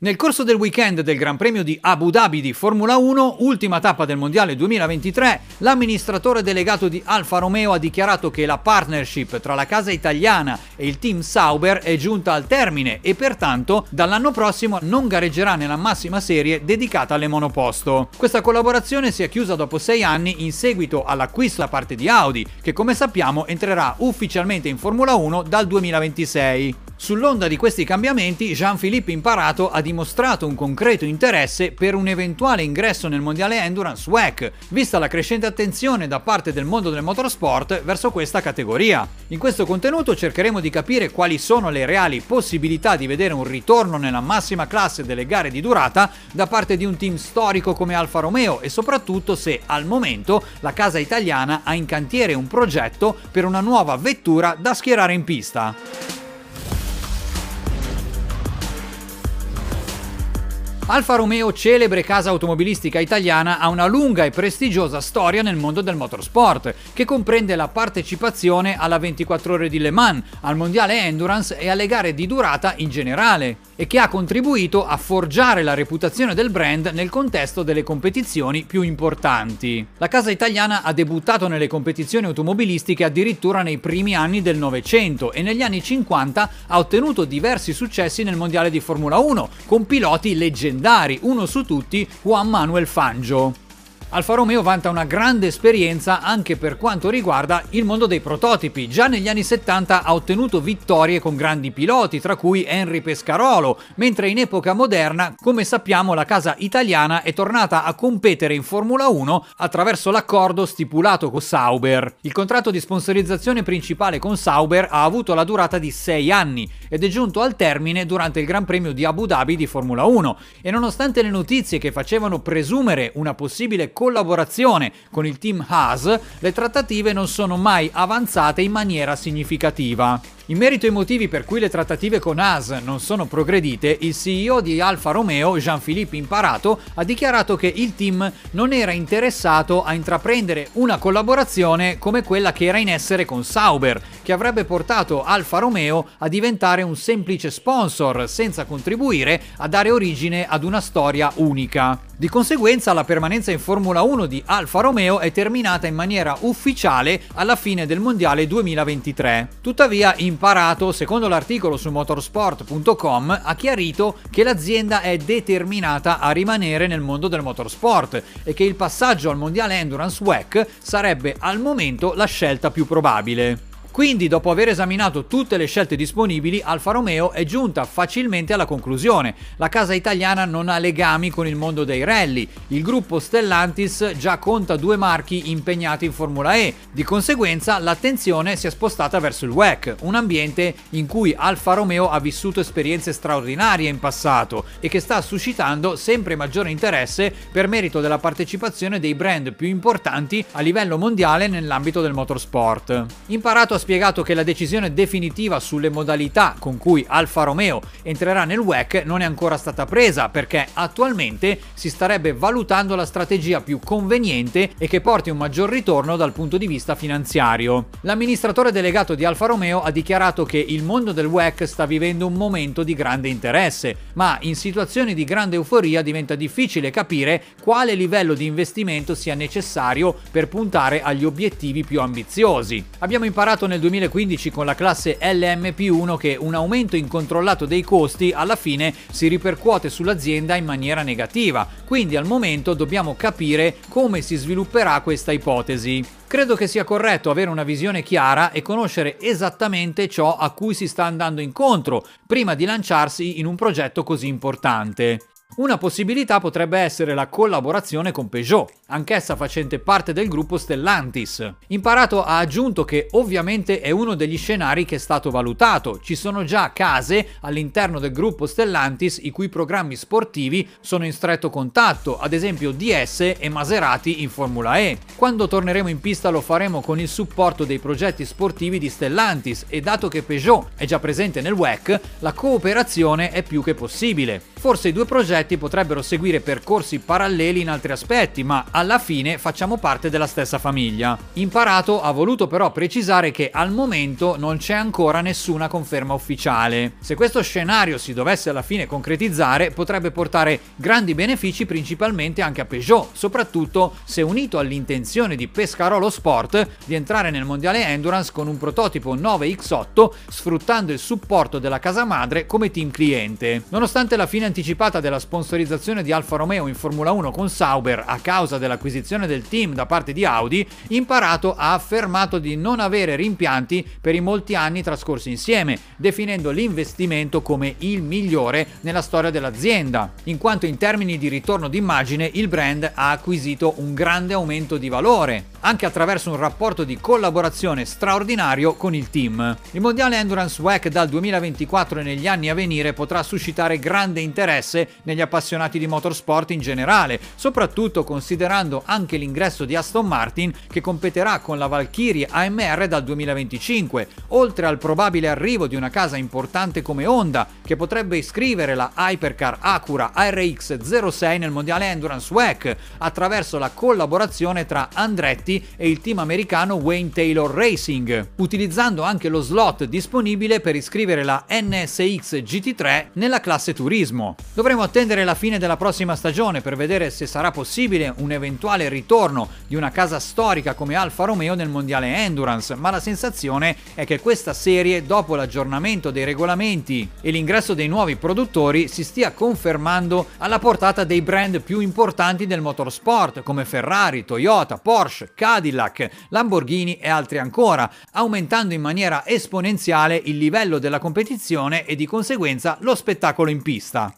Nel corso del weekend del Gran Premio di Abu Dhabi di Formula 1, ultima tappa del Mondiale 2023, l'amministratore delegato di Alfa Romeo ha dichiarato che la partnership tra la casa italiana e il team Sauber è giunta al termine e pertanto dall'anno prossimo non gareggerà nella massima serie dedicata alle monoposto. Questa collaborazione si è chiusa dopo sei anni in seguito all'acquisto da parte di Audi, che come sappiamo entrerà ufficialmente in Formula 1 dal 2026. Sull'onda di questi cambiamenti, Jean-Philippe Imparato ha dimostrato un concreto interesse per un eventuale ingresso nel mondiale Endurance WEC, vista la crescente attenzione da parte del mondo del motorsport verso questa categoria. In questo contenuto cercheremo di capire quali sono le reali possibilità di vedere un ritorno nella massima classe delle gare di durata da parte di un team storico come Alfa Romeo e soprattutto se al momento la casa italiana ha in cantiere un progetto per una nuova vettura da schierare in pista. Alfa Romeo, celebre casa automobilistica italiana, ha una lunga e prestigiosa storia nel mondo del motorsport, che comprende la partecipazione alla 24 ore di Le Mans, al mondiale Endurance e alle gare di durata in generale, e che ha contribuito a forgiare la reputazione del brand nel contesto delle competizioni più importanti. La casa italiana ha debuttato nelle competizioni automobilistiche addirittura nei primi anni del Novecento e negli anni 50 ha ottenuto diversi successi nel mondiale di Formula 1, con piloti leggendari leggendari, uno su tutti Juan Manuel Fangio. Alfa Romeo vanta una grande esperienza anche per quanto riguarda il mondo dei prototipi. Già negli anni 70 ha ottenuto vittorie con grandi piloti, tra cui Henry Pescarolo, mentre in epoca moderna, come sappiamo, la casa italiana è tornata a competere in Formula 1 attraverso l'accordo stipulato con Sauber. Il contratto di sponsorizzazione principale con Sauber ha avuto la durata di 6 anni ed è giunto al termine durante il Gran Premio di Abu Dhabi di Formula 1 e nonostante le notizie che facevano presumere una possibile collaborazione con il team Haas, le trattative non sono mai avanzate in maniera significativa. In merito ai motivi per cui le trattative con Haas non sono progredite, il CEO di Alfa Romeo, Jean-Philippe Imparato, ha dichiarato che il team non era interessato a intraprendere una collaborazione come quella che era in essere con Sauber, che avrebbe portato Alfa Romeo a diventare un semplice sponsor senza contribuire a dare origine ad una storia unica. Di conseguenza la permanenza in Formula 1 di Alfa Romeo è terminata in maniera ufficiale alla fine del Mondiale 2023. Tuttavia Imparato, secondo l'articolo su motorsport.com, ha chiarito che l'azienda è determinata a rimanere nel mondo del motorsport e che il passaggio al Mondiale Endurance WEC sarebbe al momento la scelta più probabile. Quindi, dopo aver esaminato tutte le scelte disponibili, Alfa Romeo è giunta facilmente alla conclusione. La casa italiana non ha legami con il mondo dei rally. Il gruppo Stellantis già conta due marchi impegnati in Formula E. Di conseguenza, l'attenzione si è spostata verso il WEC, un ambiente in cui Alfa Romeo ha vissuto esperienze straordinarie in passato e che sta suscitando sempre maggiore interesse per merito della partecipazione dei brand più importanti a livello mondiale nell'ambito del motorsport. Imparato a spiegato che la decisione definitiva sulle modalità con cui Alfa Romeo entrerà nel WEC non è ancora stata presa perché attualmente si starebbe valutando la strategia più conveniente e che porti un maggior ritorno dal punto di vista finanziario. L'amministratore delegato di Alfa Romeo ha dichiarato che il mondo del WEC sta vivendo un momento di grande interesse, ma in situazioni di grande euforia diventa difficile capire quale livello di investimento sia necessario per puntare agli obiettivi più ambiziosi. Abbiamo imparato nel 2015 con la classe LMP1 che un aumento incontrollato dei costi alla fine si ripercuote sull'azienda in maniera negativa, quindi al momento dobbiamo capire come si svilupperà questa ipotesi. Credo che sia corretto avere una visione chiara e conoscere esattamente ciò a cui si sta andando incontro prima di lanciarsi in un progetto così importante. Una possibilità potrebbe essere la collaborazione con Peugeot, anch'essa facente parte del gruppo Stellantis. Imparato ha aggiunto che ovviamente è uno degli scenari che è stato valutato, ci sono già case all'interno del gruppo Stellantis i cui programmi sportivi sono in stretto contatto, ad esempio DS e Maserati in Formula E. Quando torneremo in pista lo faremo con il supporto dei progetti sportivi di Stellantis e dato che Peugeot è già presente nel WEC, la cooperazione è più che possibile. Forse i due progetti potrebbero seguire percorsi paralleli in altri aspetti, ma alla fine facciamo parte della stessa famiglia. Imparato ha voluto però precisare che al momento non c'è ancora nessuna conferma ufficiale. Se questo scenario si dovesse alla fine concretizzare, potrebbe portare grandi benefici principalmente anche a Peugeot, soprattutto se unito all'intenzione di Pescarolo Sport di entrare nel mondiale Endurance con un prototipo 9X8 sfruttando il supporto della casa madre come team cliente. Nonostante la fine anticipata della sponsorizzazione di Alfa Romeo in Formula 1 con Sauber a causa dell'acquisizione del team da parte di Audi, Imparato ha affermato di non avere rimpianti per i molti anni trascorsi insieme, definendo l'investimento come il migliore nella storia dell'azienda, in quanto in termini di ritorno d'immagine il brand ha acquisito un grande aumento di valore, anche attraverso un rapporto di collaborazione straordinario con il team. Il mondiale Endurance WEC dal 2024 e negli anni a venire potrà suscitare grande interesse negli appassionati di motorsport in generale, soprattutto considerando anche l'ingresso di Aston Martin che competerà con la Valkyrie AMR dal 2025, oltre al probabile arrivo di una casa importante come Honda che potrebbe iscrivere la Hypercar Acura ARX 06 nel mondiale Endurance WEC attraverso la collaborazione tra Andretti Andretti e il team americano Wayne Taylor Racing, utilizzando anche lo slot disponibile per iscrivere la NSX GT3 nella classe turismo. Dovremo attendere la fine della prossima stagione per vedere se sarà possibile un eventuale ritorno di una casa storica come Alfa Romeo nel mondiale Endurance, ma la sensazione è che questa serie, dopo l'aggiornamento dei regolamenti e l'ingresso dei nuovi produttori, si stia confermando alla portata dei brand più importanti del motorsport come Ferrari, Toyota, Porsche, Cadillac, Lamborghini e altri ancora, aumentando in maniera esponenziale il livello della competizione e di conseguenza lo spettacolo in pista.